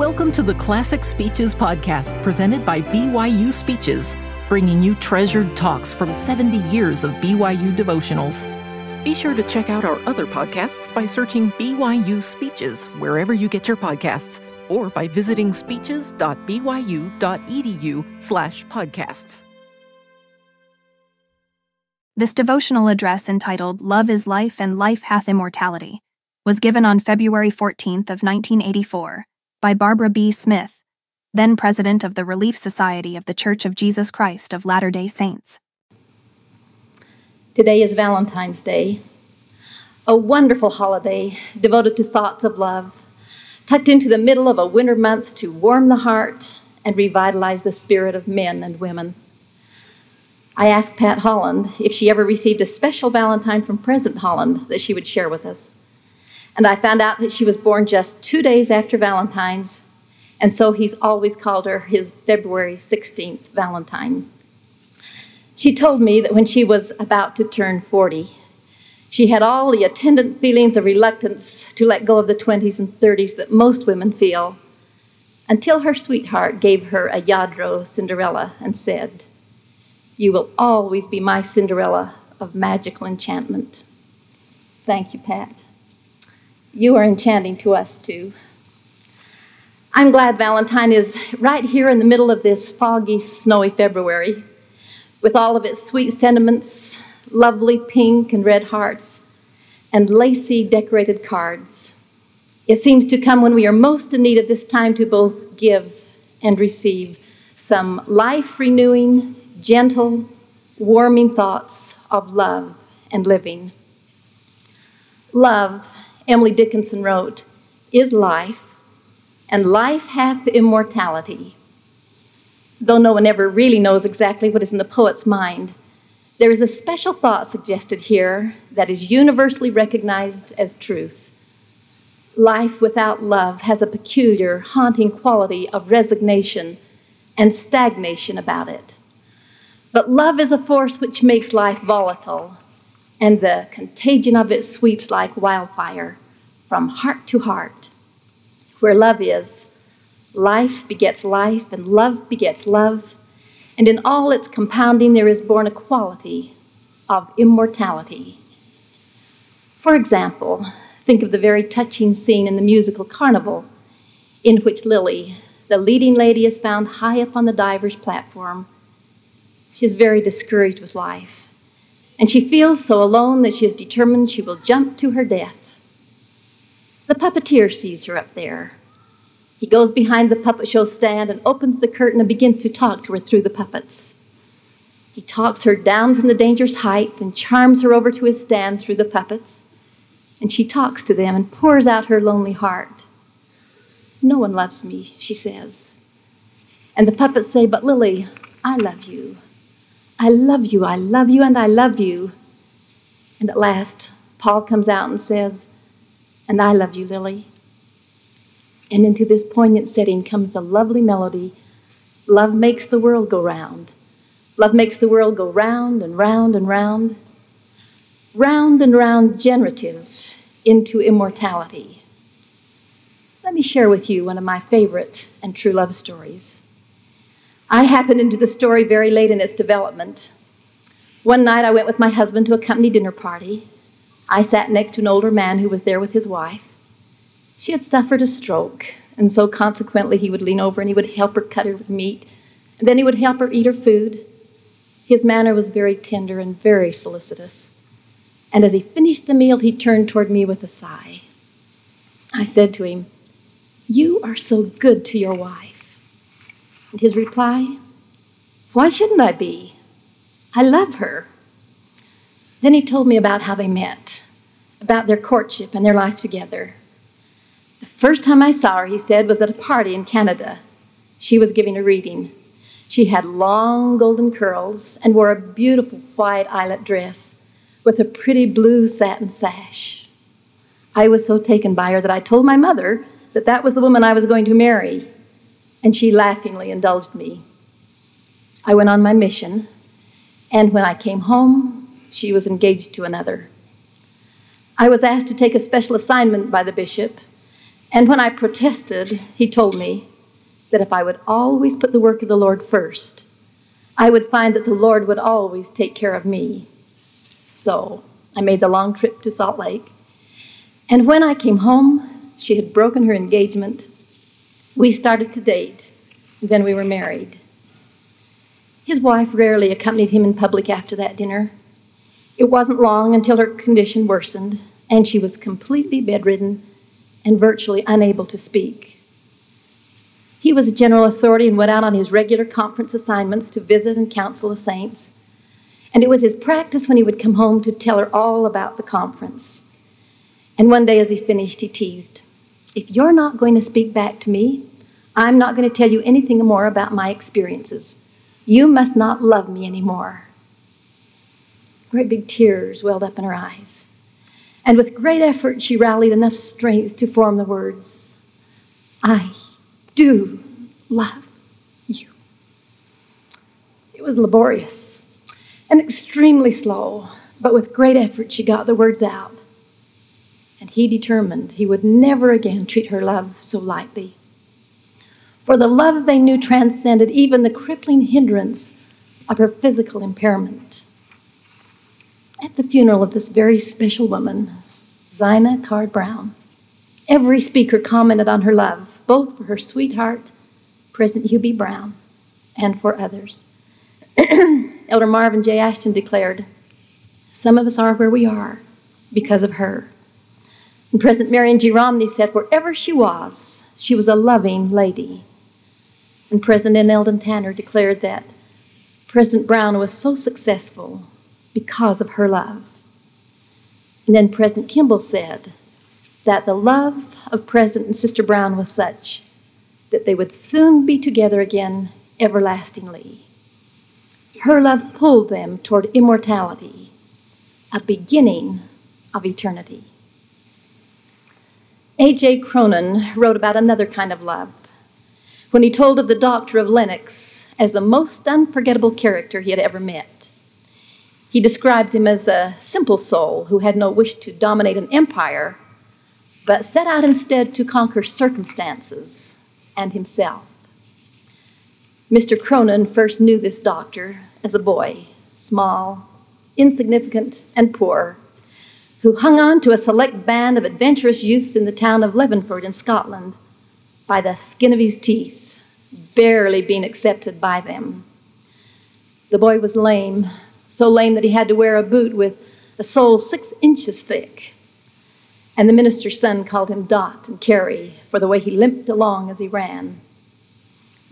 Welcome to the Classic Speeches podcast presented by BYU Speeches, bringing you treasured talks from 70 years of BYU devotionals. Be sure to check out our other podcasts by searching BYU Speeches wherever you get your podcasts or by visiting speeches.byu.edu/podcasts. This devotional address entitled Love is Life and Life Hath Immortality was given on February 14th of 1984 by Barbara B. Smith, then president of the Relief Society of the Church of Jesus Christ of Latter-day Saints. Today is Valentine's Day, a wonderful holiday devoted to thoughts of love, tucked into the middle of a winter month to warm the heart and revitalize the spirit of men and women. I asked Pat Holland if she ever received a special Valentine from President Holland that she would share with us. And I found out that she was born just two days after Valentine's, and so he's always called her his February 16th Valentine. She told me that when she was about to turn 40, she had all the attendant feelings of reluctance to let go of the 20s and 30s that most women feel, until her sweetheart gave her a Lladró Cinderella and said, You will always be my Cinderella of magical enchantment. Thank you, Pat. You are enchanting to us too. I'm glad Valentine is right here in the middle of this foggy, snowy February, with all of its sweet sentiments, lovely pink and red hearts, and lacy decorated cards. It seems to come when we are most in need of this time to both give and receive some life renewing, gentle, warming thoughts of love and living. Love Emily Dickinson wrote, is life, and life hath immortality. Though no one ever really knows exactly what is in the poet's mind, there is a special thought suggested here that is universally recognized as truth. Life without love has a peculiar, haunting quality of resignation and stagnation about it. But love is a force which makes life volatile, and the contagion of it sweeps like wildfire from heart to heart. Where love is, life begets life, and love begets love, and in all its compounding, there is born a quality of immortality. For example, think of the very touching scene in the musical Carnival, in which Lily, the leading lady, is found high up on the diver's platform. She is very discouraged with life, and she feels so alone that she is determined she will jump to her death. The puppeteer sees her up there. He goes behind the puppet show stand and opens the curtain and begins to talk to her through the puppets. He talks her down from the dangerous height and charms her over to his stand through the puppets. And she talks to them and pours out her lonely heart. No one loves me, she says. And the puppets say, But Lily, I love you. I love you, I love you, and I love you. And at last, Paul comes out and says, and I love you, Lily. And into this poignant setting comes the lovely melody Love makes the world go round. Love makes the world go round and round and round, round and round, generative into immortality. Let me share with you one of my favorite and true love stories. I happened into the story very late in its development. One night I went with my husband to a company dinner party. I sat next to an older man who was there with his wife. She had suffered a stroke, and so consequently, he would lean over and he would help her cut her meat, and then he would help her eat her food. His manner was very tender and very solicitous. And as he finished the meal, he turned toward me with a sigh. I said to him, You are so good to your wife. His reply, Why shouldn't I be? I love her. Then he told me about how they met, about their courtship and their life together. The first time I saw her, he said, was at a party in Canada. She was giving a reading. She had long golden curls and wore a beautiful white eyelet dress with a pretty blue satin sash. I was so taken by her that I told my mother that that was the woman I was going to marry, and she laughingly indulged me. I went on my mission, and when I came home, she was engaged to another. I was asked to take a special assignment by the bishop, And when I protested, he told me that if I would always put the work of the Lord first, I would find that the Lord would always take care of me. So I made the long trip to Salt Lake. And when I came home, she had broken her engagement. We started to date, then we were married. His wife rarely accompanied him in public after that dinner. It wasn't long until her condition worsened, and she was completely bedridden and virtually unable to speak. He was a general authority and went out on his regular conference assignments to visit and counsel the saints. And it was his practice when he would come home to tell her all about the conference. And one day, as he finished, he teased, If you're not going to speak back to me, I'm not going to tell you anything more about my experiences. You must not love me anymore. Great big tears welled up in her eyes. And with great effort, she rallied enough strength to form the words I do love you. It was laborious and extremely slow, but with great effort, she got the words out. And he determined he would never again treat her love so lightly. For the love they knew transcended even the crippling hindrance of her physical impairment. At the funeral of this very special woman, Zina Card Brown, every speaker commented on her love, both for her sweetheart, President B. Brown, and for others. Elder Marvin J. Ashton declared, Some of us are where we are because of her. And President Marion G. Romney said, Wherever she was, she was a loving lady. And President Eldon Tanner declared that President Brown was so successful because of her love. And then President Kimball said that the love of President and Sister Brown was such that they would soon be together again everlastingly. Her love pulled them toward immortality, a beginning of eternity. A.J. Cronin wrote about another kind of love when he told of the doctor of Lennox as the most unforgettable character he had ever met. He describes him as a simple soul who had no wish to dominate an empire, but set out instead to conquer circumstances and himself. Mr. Cronin first knew this doctor as a boy, small, insignificant, and poor, who hung on to a select band of adventurous youths in the town of Levenford in Scotland by the skin of his teeth, barely being accepted by them. The boy was lame, so lame that he had to wear a boot with a sole six inches thick. And the minister's son called him Dot and Carrie for the way he limped along as he ran.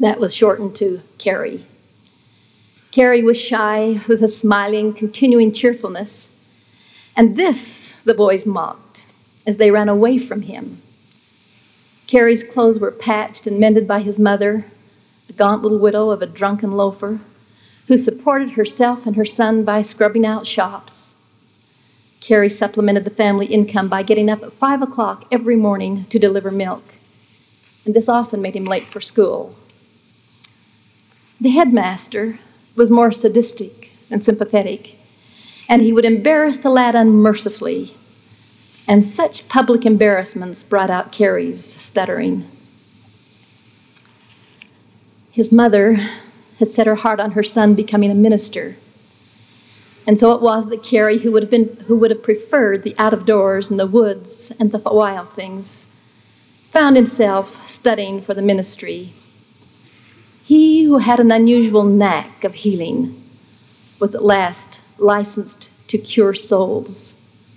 That was shortened to Carrie. Carrie was shy with a smiling, continuing cheerfulness. And this the boys mocked as they ran away from him. Carrie's clothes were patched and mended by his mother, the gaunt little widow of a drunken loafer who supported herself and her son by scrubbing out shops. Carrie supplemented the family income by getting up at five o'clock every morning to deliver milk, and this often made him late for school. The headmaster was more sadistic than sympathetic, and he would embarrass the lad unmercifully. And such public embarrassments brought out Carrie's stuttering. His mother had set her heart on her son becoming a minister. And so it was that Carrie, who would have, been, who would have preferred the out of doors and the woods and the wild things, found himself studying for the ministry. He who had an unusual knack of healing was at last licensed to cure souls,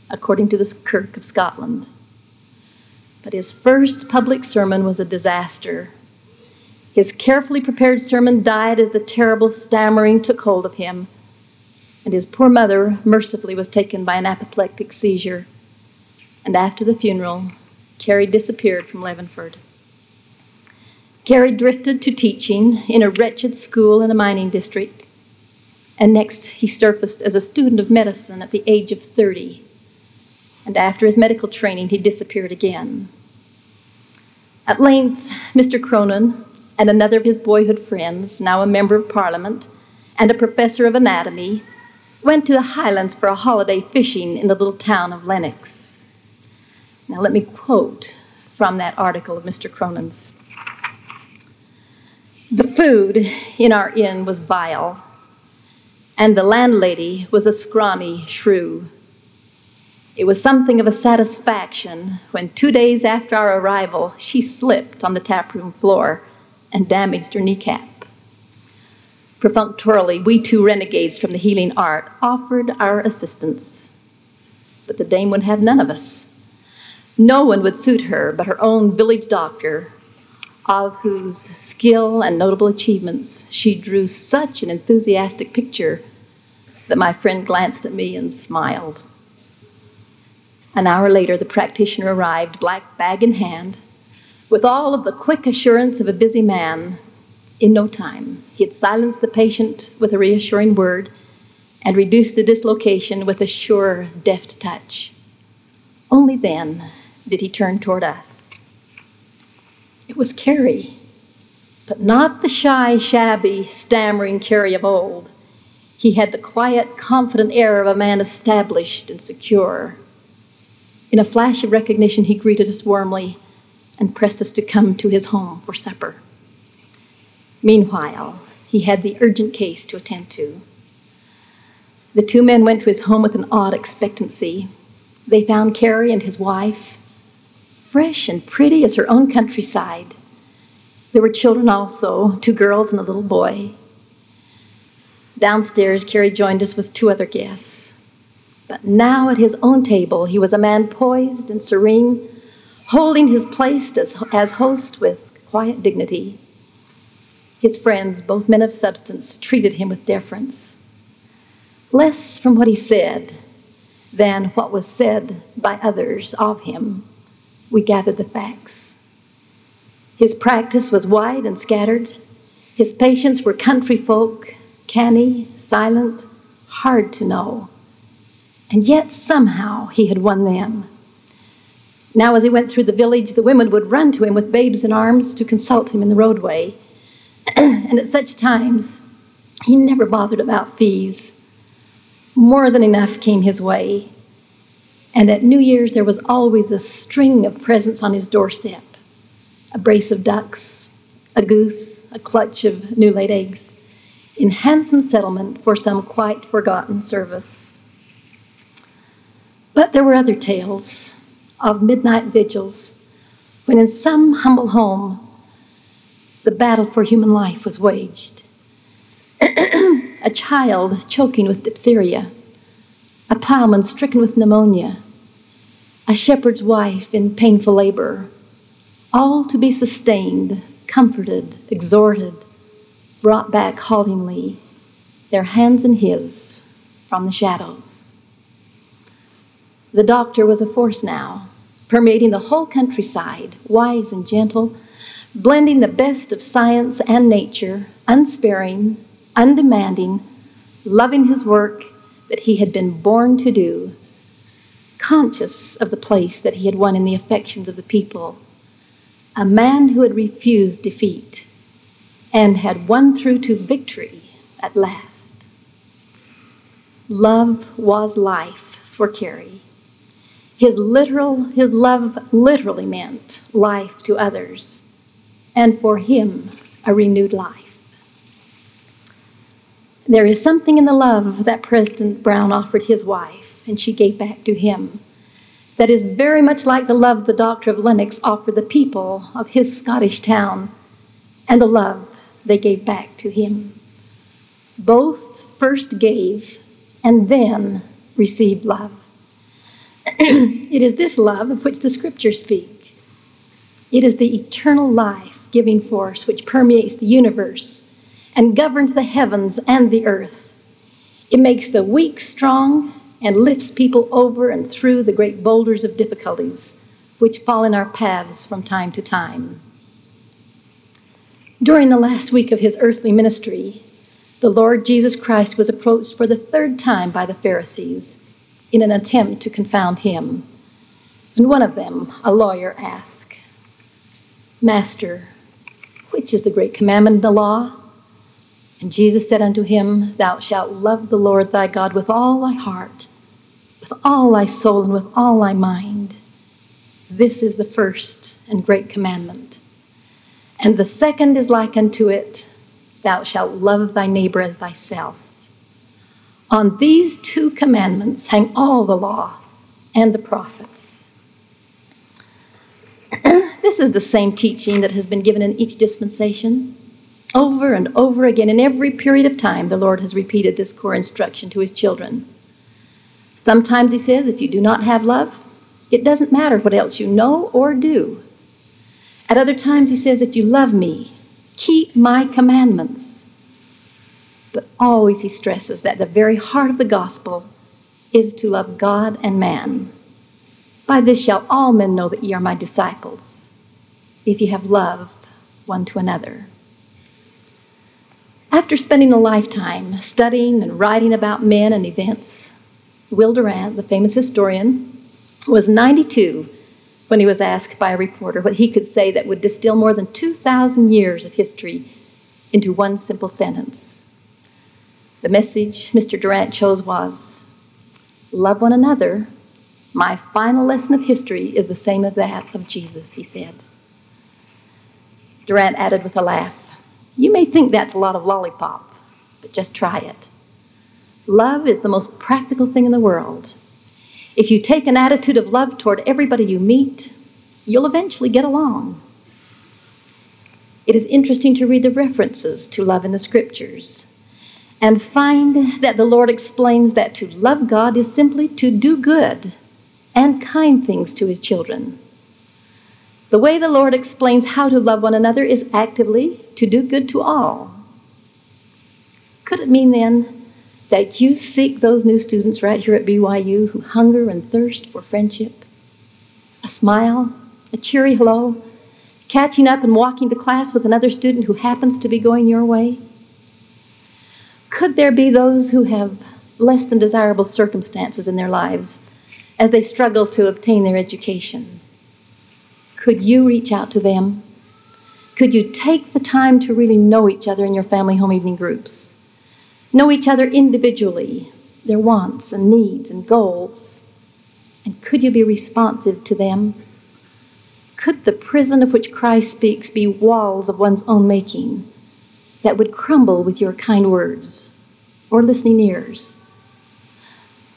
according to the Kirk of Scotland. But his first public sermon was a disaster his carefully prepared sermon died as the terrible stammering took hold of him, and his poor mother mercifully was taken by an apoplectic seizure. And after the funeral, Carrie disappeared from Levenford. Carrie drifted to teaching in a wretched school in a mining district, and next he surfaced as a student of medicine at the age of 30. And after his medical training, he disappeared again. At length, Mr. Cronin, and another of his boyhood friends, now a member of parliament and a professor of anatomy, went to the highlands for a holiday fishing in the little town of Lennox. Now, let me quote from that article of Mr. Cronin's. The food in our inn was vile, and the landlady was a scrawny shrew. It was something of a satisfaction when, two days after our arrival, she slipped on the taproom floor and damaged her kneecap. Perfunctorily, we two renegades from the healing art offered our assistance, but the dame would have none of us. No one would suit her but her own village doctor, of whose skill and notable achievements she drew such an enthusiastic picture that my friend glanced at me and smiled. An hour later, the practitioner arrived, black bag in hand, with all of the quick assurance of a busy man. In no time, he had silenced the patient with a reassuring word and reduced the dislocation with a sure, deft touch. Only then did he turn toward us. It was Carrie, but not the shy, shabby, stammering Carrie of old. He had the quiet, confident air of a man established and secure. In a flash of recognition, he greeted us warmly and pressed us to come to his home for supper. Meanwhile, he had the urgent case to attend to. The two men went to his home with an odd expectancy. They found Carrie and his wife, fresh and pretty as her own countryside. There were children also, two girls and a little boy. Downstairs, Carrie joined us with two other guests. But now at his own table, he was a man poised and serene, holding his place as, as host with quiet dignity. His friends, both men of substance, treated him with deference. Less from what he said than what was said by others of him, we gathered the facts. His practice was wide and scattered. His patients were country folk, canny, silent, hard to know and yet somehow he had won them. Now, as he went through the village, the women would run to him with babes in arms to consult him in the roadway. and at such times, he never bothered about fees. More than enough came his way. And at New Year's, there was always a string of presents on his doorstep a brace of ducks, a goose, a clutch of new laid eggs, in handsome settlement for some quite forgotten service. But there were other tales of midnight vigils when, in some humble home, the battle for human life was waged. a child choking with diphtheria, a plowman stricken with pneumonia, a shepherd's wife in painful labor, all to be sustained, comforted, exhorted, brought back haltingly, their hands in his from the shadows. The doctor was a force now, permeating the whole countryside, wise and gentle, blending the best of science and nature, unsparing, undemanding, loving his work that he had been born to do, conscious of the place that he had won in the affections of the people, a man who had refused defeat and had won through to victory at last. Love was life for Carrie. His literal, his love literally meant life to others, and for him, a renewed life. There is something in the love that President Brown offered his wife, and she gave back to him, that is very much like the love the doctor of Lennox offered the people of his Scottish town, and the love they gave back to him. Both first gave and then received love. it is this love of which the scriptures speak. It is the eternal life giving force which permeates the universe and governs the heavens and the earth. It makes the weak strong and lifts people over and through the great boulders of difficulties which fall in our paths from time to time. During the last week of his earthly ministry, the Lord Jesus Christ was approached for the third time by the Pharisees in an attempt to confound him. And one of them, a lawyer, asked, Master, which is the great commandment in the law? And Jesus said unto him, Thou shalt love the Lord thy God with all thy heart, with all thy soul, and with all thy mind. This is the first and great commandment. And the second is like unto it Thou shalt love thy neighbor as thyself. On these two commandments hang all the law and the prophets. this is the same teaching that has been given in each dispensation. Over and over again, in every period of time, the Lord has repeated this core instruction to his children. Sometimes he says, if you do not have love, it doesn't matter what else you know or do. At other times, he says, if you love me, keep my commandments. But always he stresses that the very heart of the gospel is to love God and man. By this shall all men know that ye are my disciples, if ye have loved one to another. After spending a lifetime studying and writing about men and events, Will Durant, the famous historian, was 92 when he was asked by a reporter what he could say that would distill more than 2,000 years of history into one simple sentence. The message Mr. Durant chose was Love one another. My final lesson of history is the same as that of Jesus, he said. Durant added with a laugh, you may think that's a lot of lollipop, but just try it. Love is the most practical thing in the world. If you take an attitude of love toward everybody you meet, you'll eventually get along. It is interesting to read the references to love in the scriptures and find that the Lord explains that to love God is simply to do good and kind things to his children. The way the Lord explains how to love one another is actively to do good to all. Could it mean then that you seek those new students right here at BYU who hunger and thirst for friendship? A smile, a cheery hello, catching up and walking to class with another student who happens to be going your way? Could there be those who have less than desirable circumstances in their lives as they struggle to obtain their education? Could you reach out to them? Could you take the time to really know each other in your family home evening groups? Know each other individually, their wants and needs and goals. And could you be responsive to them? Could the prison of which Christ speaks be walls of one's own making that would crumble with your kind words or listening ears?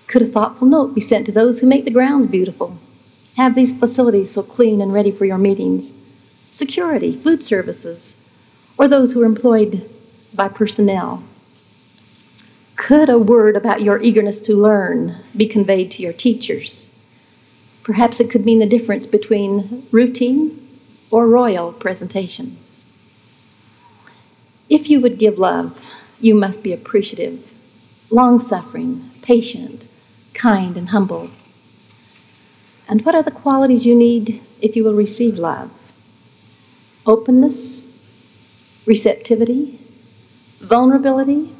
Could a thoughtful note be sent to those who make the grounds beautiful have these facilities so clean and ready for your meetings, security, food services, or those who are employed by personnel. Could a word about your eagerness to learn be conveyed to your teachers? Perhaps it could mean the difference between routine or royal presentations. If you would give love, you must be appreciative, long suffering, patient, kind, and humble. And what are the qualities you need if you will receive love? Openness, receptivity, vulnerability,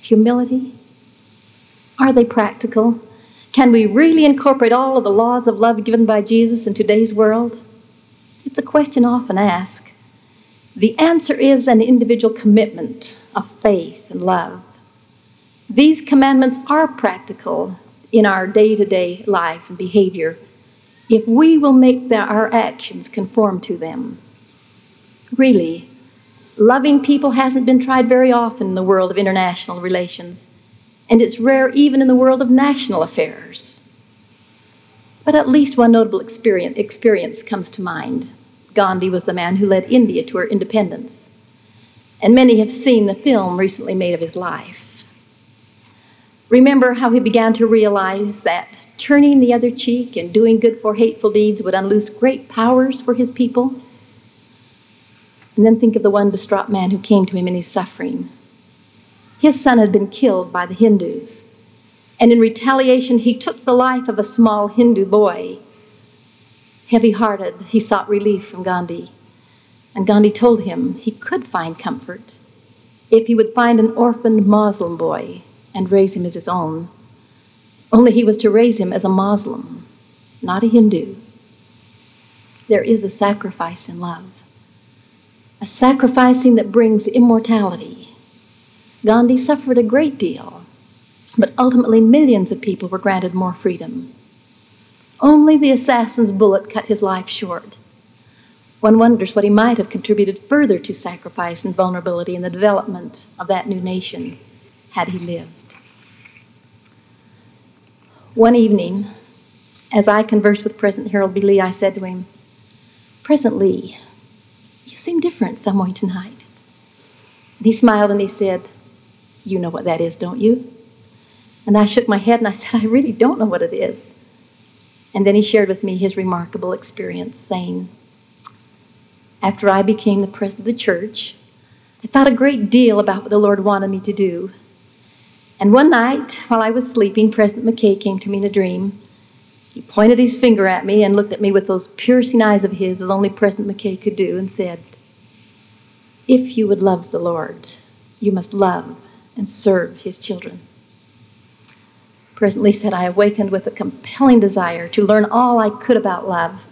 humility. Are they practical? Can we really incorporate all of the laws of love given by Jesus in today's world? It's a question often asked. The answer is an individual commitment of faith and love. These commandments are practical in our day to day life and behavior if we will make the, our actions conform to them. Really, loving people hasn't been tried very often in the world of international relations, and it's rare even in the world of national affairs. But at least one notable experience, experience comes to mind. Gandhi was the man who led India to her independence, and many have seen the film recently made of his life. Remember how he began to realize that turning the other cheek and doing good for hateful deeds would unloose great powers for his people? And then think of the one distraught man who came to him in his suffering. His son had been killed by the Hindus, and in retaliation, he took the life of a small Hindu boy. Heavy hearted, he sought relief from Gandhi, and Gandhi told him he could find comfort if he would find an orphaned Muslim boy and raise him as his own. Only he was to raise him as a Muslim, not a Hindu. There is a sacrifice in love, a sacrificing that brings immortality. Gandhi suffered a great deal, but ultimately millions of people were granted more freedom. Only the assassin's bullet cut his life short. One wonders what he might have contributed further to sacrifice and vulnerability in the development of that new nation had he lived. One evening, as I conversed with President Harold B. Lee, I said to him, President Lee, you seem different some way tonight. And he smiled and he said, You know what that is, don't you? And I shook my head and I said, I really don't know what it is. And then he shared with me his remarkable experience, saying, after I became the president of the church, I thought a great deal about what the Lord wanted me to do. And one night, while I was sleeping, President McKay came to me in a dream. He pointed his finger at me and looked at me with those piercing eyes of his, as only President McKay could do, and said, If you would love the Lord, you must love and serve his children. President Lee said, I awakened with a compelling desire to learn all I could about love,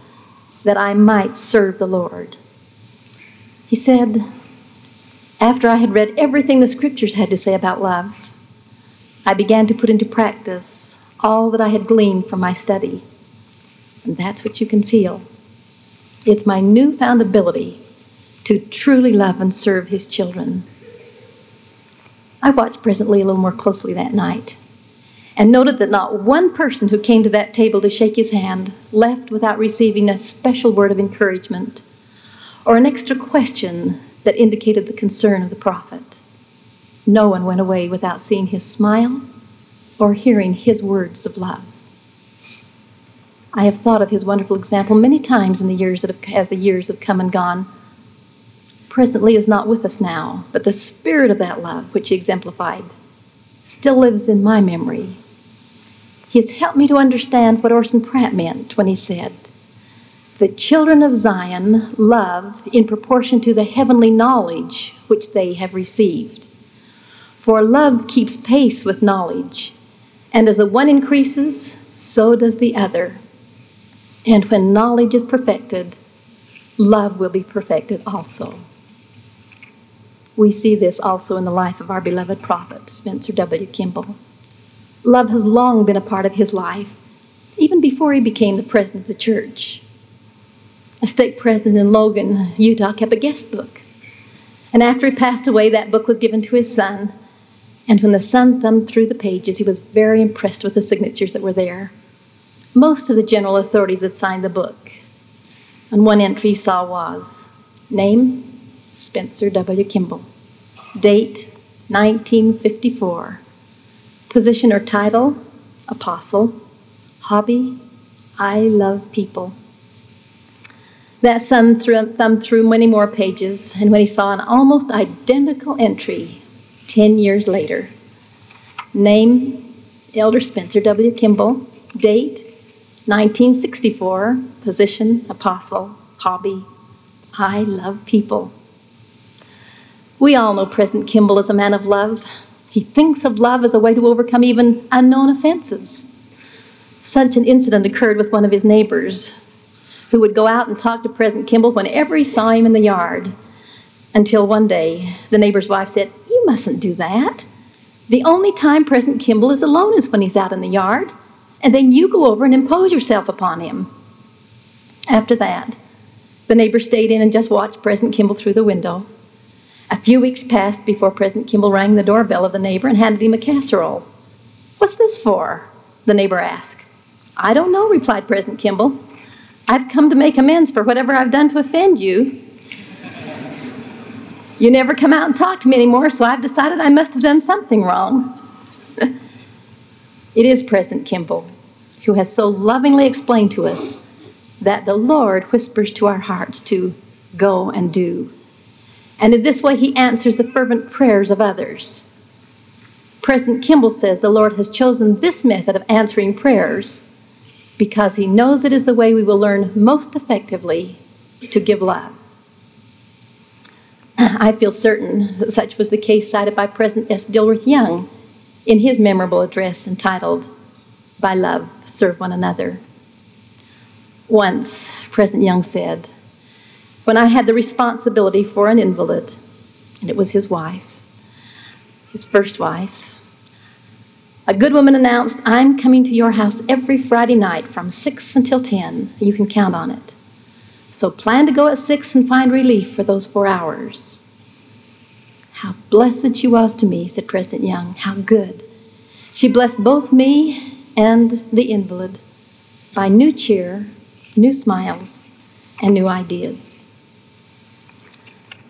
that I might serve the Lord. He said, after I had read everything the scriptures had to say about love, I began to put into practice all that I had gleaned from my study. And that's what you can feel. It's my newfound ability to truly love and serve his children. I watched President Lee a little more closely that night and noted that not one person who came to that table to shake his hand left without receiving a special word of encouragement or an extra question that indicated the concern of the prophet. No one went away without seeing his smile or hearing his words of love. I have thought of his wonderful example many times in the years that have, as the years have come and gone. President Lee is not with us now, but the spirit of that love which he exemplified still lives in my memory. He has helped me to understand what Orson Pratt meant when he said, the children of Zion love in proportion to the heavenly knowledge which they have received. For love keeps pace with knowledge, and as the one increases, so does the other. And when knowledge is perfected, love will be perfected also. We see this also in the life of our beloved prophet, Spencer W. Kimball. Love has long been a part of his life, even before he became the president of the church a stake president in Logan, Utah, kept a guest book. And after he passed away, that book was given to his son. And when the son thumbed through the pages, he was very impressed with the signatures that were there. Most of the general authorities had signed the book. And one entry he saw was name Spencer W. Kimball, date 1954, position or title apostle, hobby I love people. That son thumbed through many more pages, and when he saw an almost identical entry 10 years later, name Elder Spencer W. Kimball, date 1964, position apostle, hobby I love people. We all know President Kimball is a man of love. He thinks of love as a way to overcome even unknown offenses. Such an incident occurred with one of his neighbors who would go out and talk to President Kimball whenever he saw him in the yard. Until one day, the neighbor's wife said, You mustn't do that. The only time President Kimball is alone is when he's out in the yard, and then you go over and impose yourself upon him. After that, the neighbor stayed in and just watched President Kimball through the window. A few weeks passed before President Kimball rang the doorbell of the neighbor and handed him a casserole. What's this for? The neighbor asked. I don't know, replied President Kimball. I've come to make amends for whatever I've done to offend you. You never come out and talk to me anymore, so I've decided I must have done something wrong. it is President Kimball who has so lovingly explained to us that the Lord whispers to our hearts to go and do. And in this way, he answers the fervent prayers of others. President Kimball says the Lord has chosen this method of answering prayers because he knows it is the way we will learn most effectively to give love. I feel certain that such was the case cited by President S. Dilworth Young in his memorable address entitled, By Love, Serve One Another. Once, President Young said, When I had the responsibility for an invalid, and it was his wife, his first wife, a good woman announced, I'm coming to your house every Friday night from 6 until 10. You can count on it. So plan to go at 6 and find relief for those four hours. How blessed she was to me, said President Young. How good. She blessed both me and the invalid by new cheer, new smiles, and new ideas.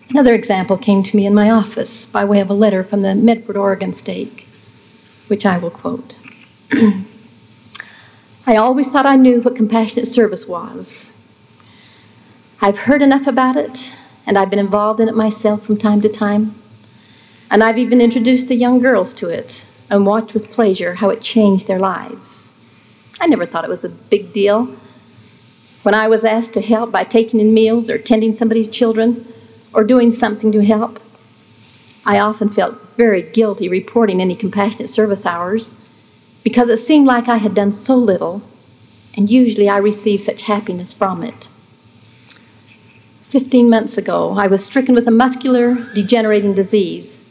Another example came to me in my office by way of a letter from the Medford, Oregon stake, which I will quote. I always thought I knew what compassionate service was. I've heard enough about it, and I've been involved in it myself from time to time. And I've even introduced the young girls to it and watched with pleasure how it changed their lives. I never thought it was a big deal. When I was asked to help by taking in meals or tending somebody's children or doing something to help, I often felt very guilty reporting any compassionate service hours because it seemed like I had done so little, and usually I received such happiness from it. Fifteen months ago, I was stricken with a muscular degenerating disease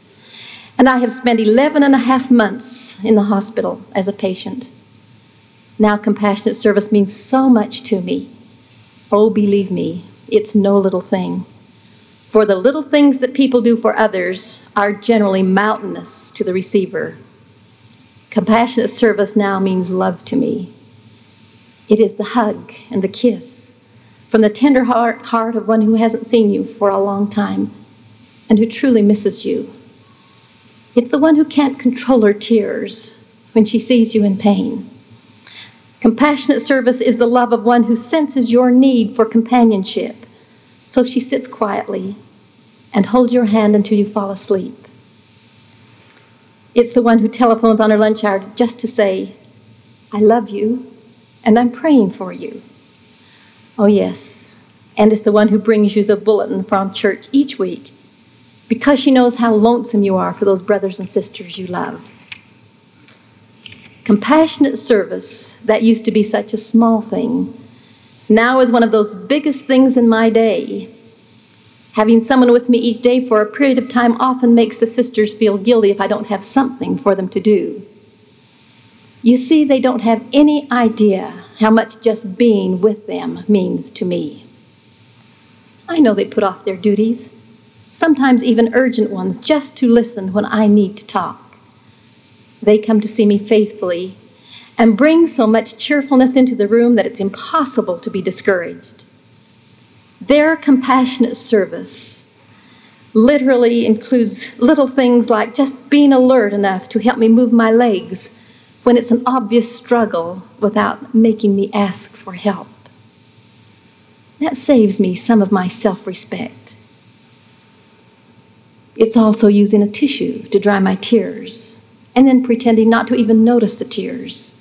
and I have spent 11 and a half months in the hospital as a patient. Now, compassionate service means so much to me. Oh, believe me, it's no little thing. For the little things that people do for others are generally mountainous to the receiver. Compassionate service now means love to me. It is the hug and the kiss from the tender heart, heart of one who hasn't seen you for a long time and who truly misses you. It's the one who can't control her tears when she sees you in pain. Compassionate service is the love of one who senses your need for companionship. So she sits quietly and holds your hand until you fall asleep. It's the one who telephones on her lunch hour just to say, I love you and I'm praying for you. Oh, yes. And it's the one who brings you the bulletin from church each week because she knows how lonesome you are for those brothers and sisters you love. Compassionate service, that used to be such a small thing, now is one of those biggest things in my day. Having someone with me each day for a period of time often makes the sisters feel guilty if I don't have something for them to do. You see, they don't have any idea how much just being with them means to me. I know they put off their duties sometimes even urgent ones, just to listen when I need to talk. They come to see me faithfully and bring so much cheerfulness into the room that it's impossible to be discouraged. Their compassionate service literally includes little things like just being alert enough to help me move my legs when it's an obvious struggle without making me ask for help. That saves me some of my self respect. It's also using a tissue to dry my tears and then pretending not to even notice the tears.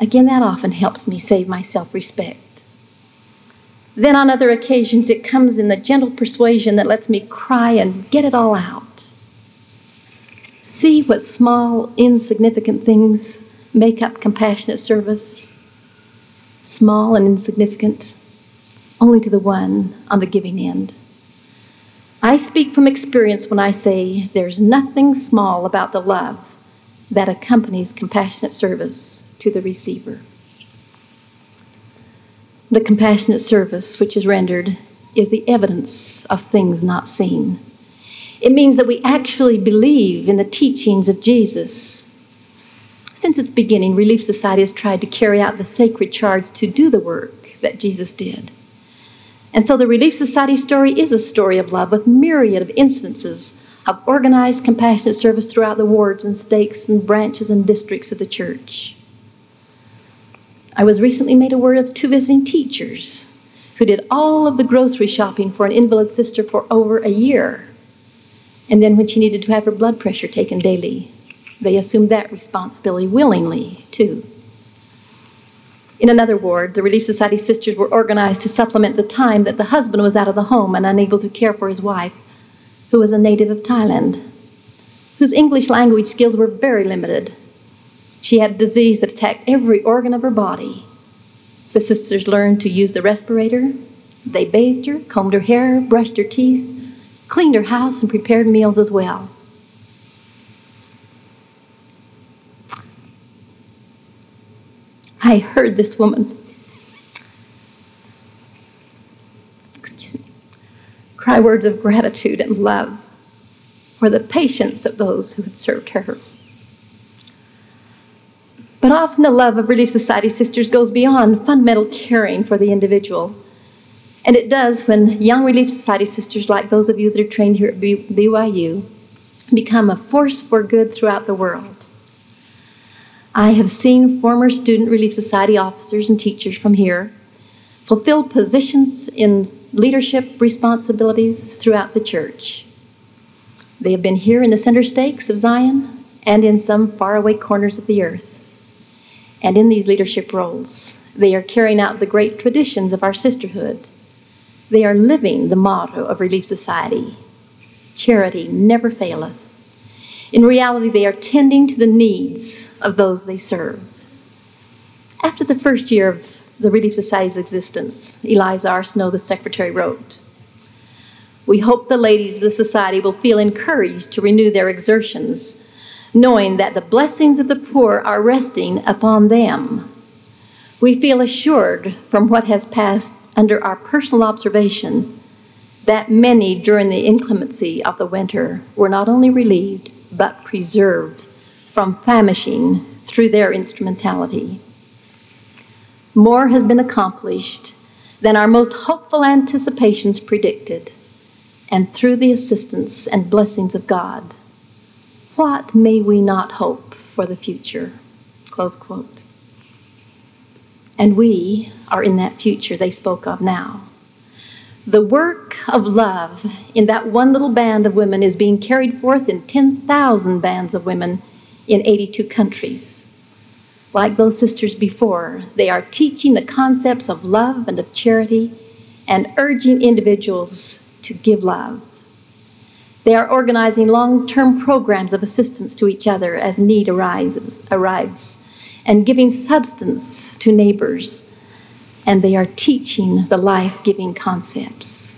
Again, that often helps me save my self respect. Then, on other occasions, it comes in the gentle persuasion that lets me cry and get it all out. See what small, insignificant things make up compassionate service. Small and insignificant, only to the one on the giving end. I speak from experience when I say there's nothing small about the love that accompanies compassionate service to the receiver. The compassionate service which is rendered is the evidence of things not seen. It means that we actually believe in the teachings of Jesus. Since its beginning, Relief Society has tried to carry out the sacred charge to do the work that Jesus did. And so the Relief Society story is a story of love with myriad of instances of organized compassionate service throughout the wards and stakes and branches and districts of the church. I was recently made aware of two visiting teachers who did all of the grocery shopping for an invalid sister for over a year. And then when she needed to have her blood pressure taken daily, they assumed that responsibility willingly, too. In another ward, the Relief Society sisters were organized to supplement the time that the husband was out of the home and unable to care for his wife, who was a native of Thailand, whose English language skills were very limited. She had a disease that attacked every organ of her body. The sisters learned to use the respirator. They bathed her, combed her hair, brushed her teeth, cleaned her house, and prepared meals as well. I heard this woman excuse me, cry words of gratitude and love for the patience of those who had served her. But often the love of Relief Society sisters goes beyond fundamental caring for the individual. And it does when young Relief Society sisters, like those of you that are trained here at BYU, become a force for good throughout the world. I have seen former Student Relief Society officers and teachers from here fulfill positions in leadership responsibilities throughout the church. They have been here in the center stakes of Zion and in some faraway corners of the earth. And in these leadership roles, they are carrying out the great traditions of our sisterhood. They are living the motto of Relief Society charity never faileth. In reality, they are tending to the needs of those they serve. After the first year of the Relief Society's existence, Eliza R. Snow, the secretary, wrote We hope the ladies of the Society will feel encouraged to renew their exertions, knowing that the blessings of the poor are resting upon them. We feel assured from what has passed under our personal observation that many during the inclemency of the winter were not only relieved, but preserved from famishing through their instrumentality. More has been accomplished than our most hopeful anticipations predicted, and through the assistance and blessings of God, what may we not hope for the future? Close quote. And we are in that future they spoke of now. The work of love in that one little band of women is being carried forth in 10,000 bands of women in 82 countries. Like those sisters before, they are teaching the concepts of love and of charity and urging individuals to give love. They are organizing long term programs of assistance to each other as need arises, arrives and giving substance to neighbors. And they are teaching the life giving concepts.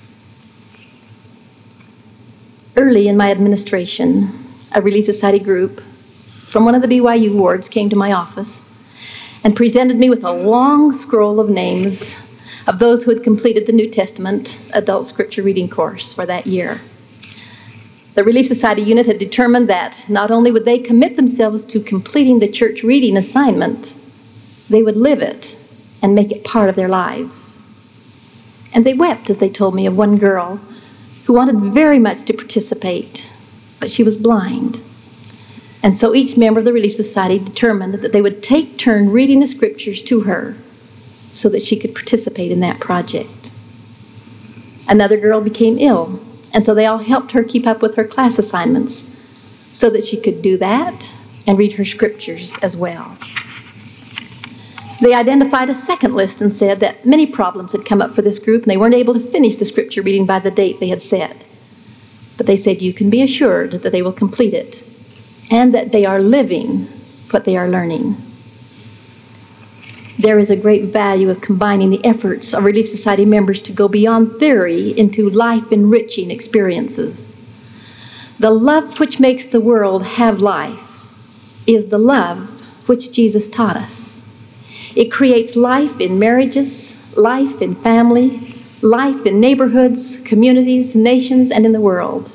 Early in my administration, a Relief Society group from one of the BYU wards came to my office and presented me with a long scroll of names of those who had completed the New Testament adult scripture reading course for that year. The Relief Society unit had determined that not only would they commit themselves to completing the church reading assignment, they would live it and make it part of their lives. And they wept as they told me of one girl who wanted very much to participate, but she was blind. And so each member of the Relief Society determined that they would take turn reading the scriptures to her so that she could participate in that project. Another girl became ill, and so they all helped her keep up with her class assignments so that she could do that and read her scriptures as well. They identified a second list and said that many problems had come up for this group and they weren't able to finish the scripture reading by the date they had set. But they said, You can be assured that they will complete it and that they are living what they are learning. There is a great value of combining the efforts of Relief Society members to go beyond theory into life enriching experiences. The love which makes the world have life is the love which Jesus taught us. It creates life in marriages, life in family, life in neighborhoods, communities, nations, and in the world.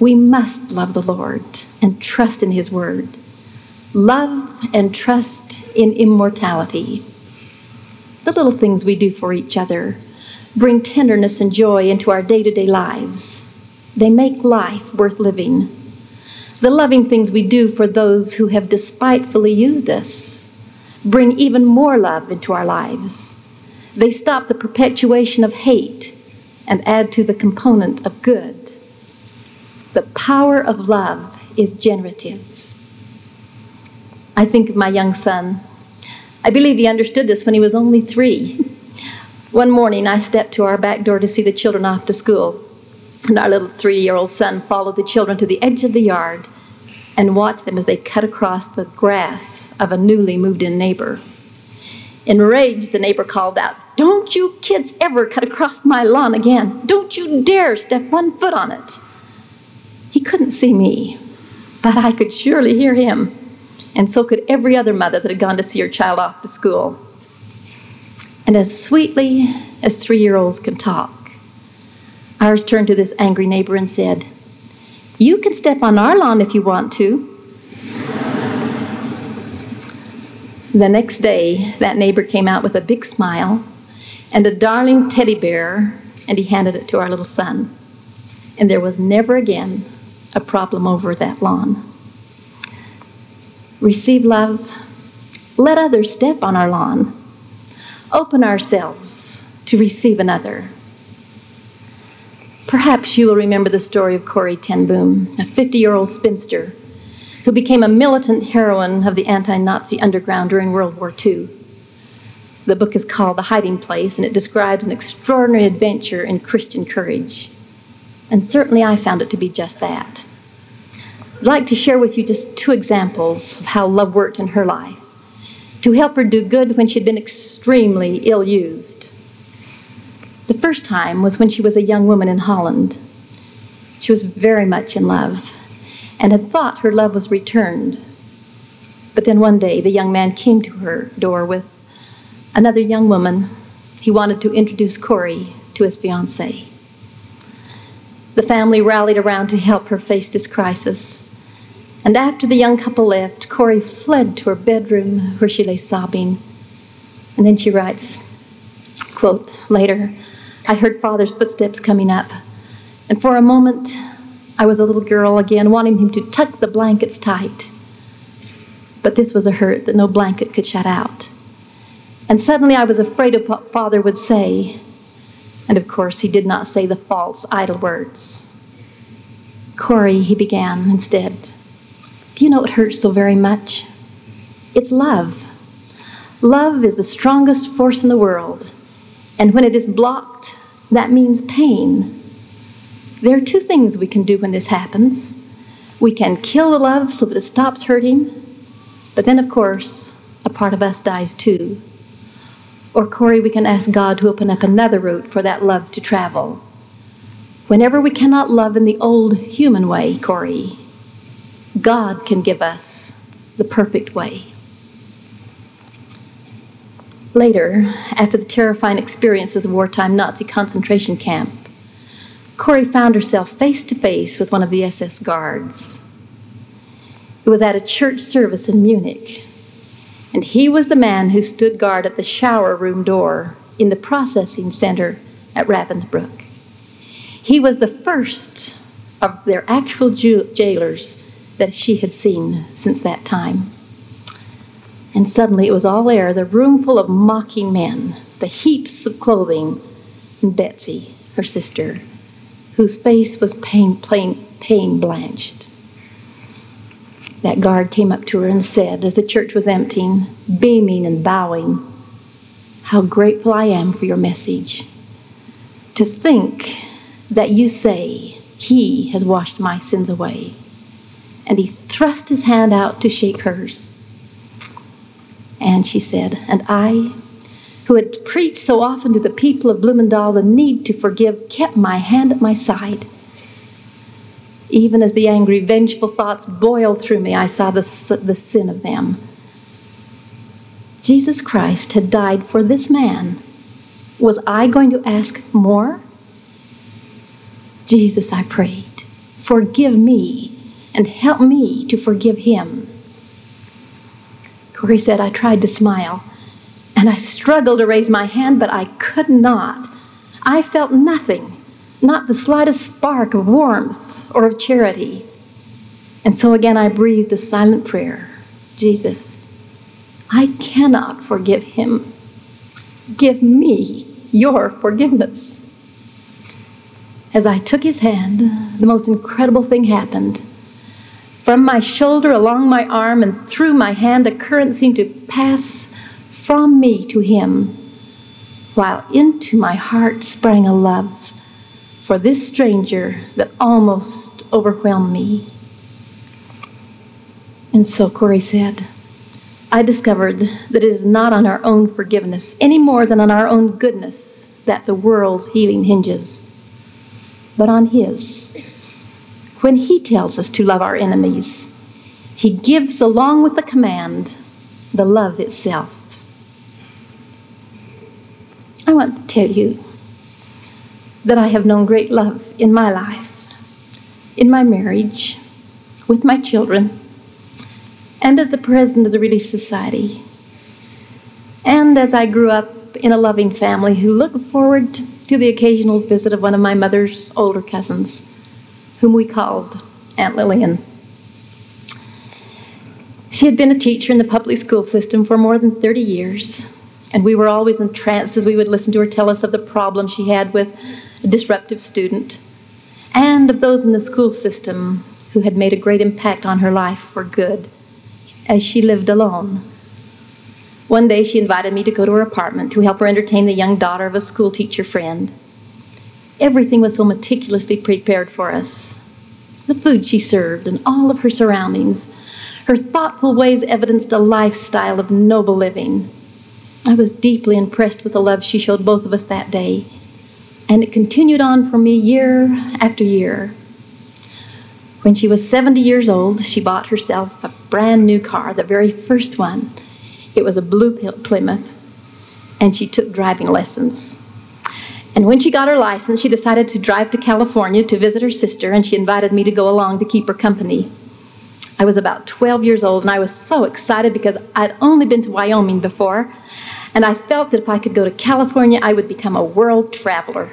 We must love the Lord and trust in His Word. Love and trust in immortality. The little things we do for each other bring tenderness and joy into our day to day lives. They make life worth living. The loving things we do for those who have despitefully used us bring even more love into our lives. They stop the perpetuation of hate and add to the component of good. The power of love is generative. I think of my young son. I believe he understood this when he was only three. One morning, I stepped to our back door to see the children off to school, and our little three year old son followed the children to the edge of the yard and watched them as they cut across the grass of a newly moved in neighbor. Enraged, the neighbor called out, Don't you kids ever cut across my lawn again! Don't you dare step one foot on it! He couldn't see me, but I could surely hear him. And so could every other mother that had gone to see her child off to school. And as sweetly as three year olds can talk, ours turned to this angry neighbor and said, You can step on our lawn if you want to. the next day, that neighbor came out with a big smile and a darling teddy bear, and he handed it to our little son. And there was never again a problem over that lawn. Receive love. Let others step on our lawn. Open ourselves to receive another. Perhaps you will remember the story of Corrie ten Boom, a 50 year old spinster who became a militant heroine of the anti Nazi underground during World War II. The book is called The Hiding Place, and it describes an extraordinary adventure in Christian courage. And certainly I found it to be just that. I'd like to share with you just two examples of how love worked in her life to help her do good when she'd been extremely ill used. The first time was when she was a young woman in Holland. She was very much in love and had thought her love was returned. But then one day the young man came to her door with another young woman. He wanted to introduce Corrie to his fiancée. The family rallied around to help her face this crisis. And after the young couple left, Corrie fled to her bedroom where she lay sobbing. And then she writes, quote, later, I heard father's footsteps coming up. And for a moment, I was a little girl again, wanting him to tuck the blankets tight. But this was a hurt that no blanket could shut out. And suddenly I was afraid of what father would say. And of course, he did not say the false, idle words. Corrie, he began instead. Do you know what hurts so very much? It's love. Love is the strongest force in the world. And when it is blocked, that means pain. There are two things we can do when this happens. We can kill the love so that it stops hurting, but then, of course, a part of us dies too. Or, Corrie, we can ask God to open up another route for that love to travel. Whenever we cannot love in the old human way, Corrie, God can give us the perfect way. Later, after the terrifying experiences of wartime Nazi concentration camp, Corrie found herself face to face with one of the SS guards. It was at a church service in Munich, and he was the man who stood guard at the shower room door in the processing center at Ravensbrück. He was the first of their actual jailers that she had seen since that time. And suddenly it was all there the room full of mocking men, the heaps of clothing, and Betsy, her sister, whose face was pain, plain, pain blanched. That guard came up to her and said, as the church was emptying, beaming and bowing, How grateful I am for your message. To think that you say, He has washed my sins away and he thrust his hand out to shake hers. And she said, And I, who had preached so often to the people of Bloemendaal the need to forgive, kept my hand at my side. Even as the angry, vengeful thoughts boiled through me, I saw the, the sin of them. Jesus Christ had died for this man. Was I going to ask more? Jesus, I prayed, forgive me and help me to forgive him. Corrie said, I tried to smile and I struggled to raise my hand, but I could not. I felt nothing, not the slightest spark of warmth or of charity. And so again I breathed a silent prayer Jesus, I cannot forgive him. Give me your forgiveness. As I took his hand, the most incredible thing happened. From my shoulder, along my arm, and through my hand, a current seemed to pass from me to him, while into my heart sprang a love for this stranger that almost overwhelmed me. And so Corrie said, I discovered that it is not on our own forgiveness any more than on our own goodness that the world's healing hinges, but on His when He tells us to love our enemies, He gives, along with the command, the love itself. I want to tell you that I have known great love in my life, in my marriage, with my children, and as the president of the Relief Society, and as I grew up in a loving family who looked forward to the occasional visit of one of my mother's older cousins, whom we called Aunt Lillian. She had been a teacher in the public school system for more than 30 years, and we were always entranced as we would listen to her tell us of the problems she had with a disruptive student and of those in the school system who had made a great impact on her life for good as she lived alone. One day she invited me to go to her apartment to help her entertain the young daughter of a school teacher friend. Everything was so meticulously prepared for us the food she served and all of her surroundings her thoughtful ways evidenced a lifestyle of noble living. I was deeply impressed with the love she showed both of us that day, and it continued on for me year after year. When she was 70 years old, she bought herself a brand new car, the very first one. It was a blue Plymouth, and she took driving lessons. And when she got her license, she decided to drive to California to visit her sister, and she invited me to go along to keep her company. I was about 12 years old, and I was so excited because I'd only been to Wyoming before, and I felt that if I could go to California, I would become a world traveler.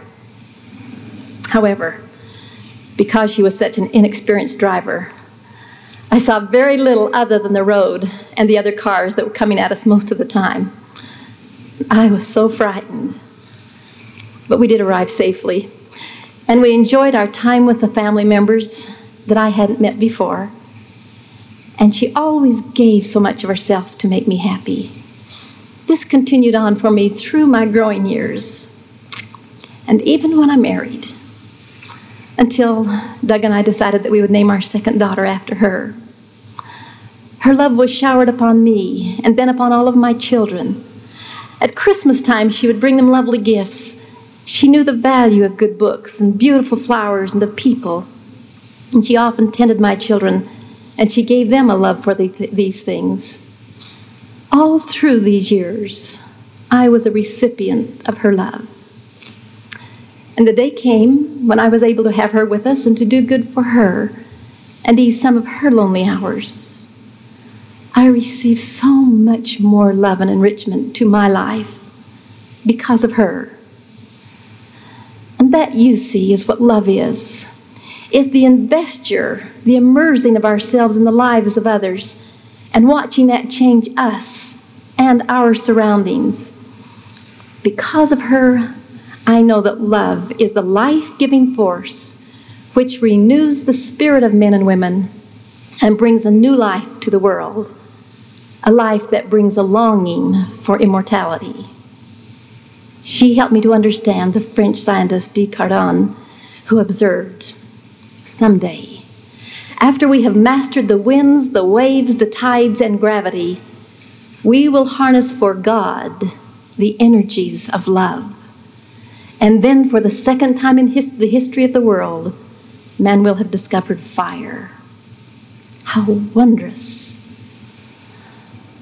However, because she was such an inexperienced driver, I saw very little other than the road and the other cars that were coming at us most of the time. I was so frightened. But we did arrive safely, and we enjoyed our time with the family members that I hadn't met before and she always gave so much of herself to make me happy. This continued on for me through my growing years, and even when I married, until Doug and I decided that we would name our second daughter after her. Her love was showered upon me and then upon all of my children. At Christmas time, she would bring them lovely gifts. She knew the value of good books and beautiful flowers and of people. And she often tended my children and she gave them a love for the, these things. All through these years, I was a recipient of her love. And the day came when I was able to have her with us and to do good for her and ease some of her lonely hours. I received so much more love and enrichment to my life because of her. And that, you see, is what love is is the investure, the immersing of ourselves in the lives of others, and watching that change us and our surroundings. Because of her, I know that love is the life giving force which renews the spirit of men and women and brings a new life to the world, a life that brings a longing for immortality. She helped me to understand the French scientist Descartes, who observed someday. After we have mastered the winds, the waves, the tides, and gravity, we will harness for God the energies of love. And then, for the second time in his- the history of the world, man will have discovered fire. How wondrous!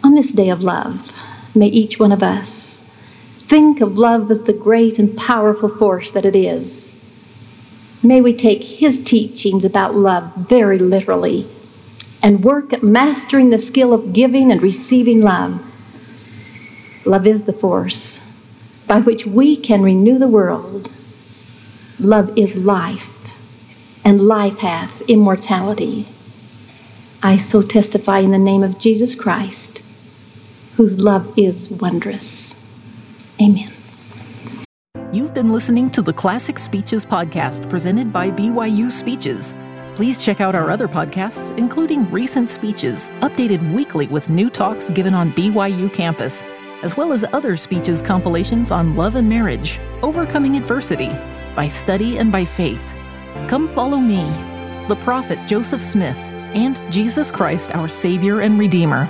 On this day of love, may each one of us think of love as the great and powerful force that it is May we take his teachings about love very literally and work at mastering the skill of giving and receiving love. Love is the force by which we can renew the world. Love is life, and life hath immortality. I so testify in the name of Jesus Christ, whose love is wondrous. Amen. You've been listening to the Classic Speeches podcast presented by BYU Speeches. Please check out our other podcasts, including recent speeches, updated weekly with new talks given on BYU campus, as well as other speeches compilations on love and marriage, overcoming adversity, by study and by faith. Come follow me, the prophet Joseph Smith, and Jesus Christ, our Savior and Redeemer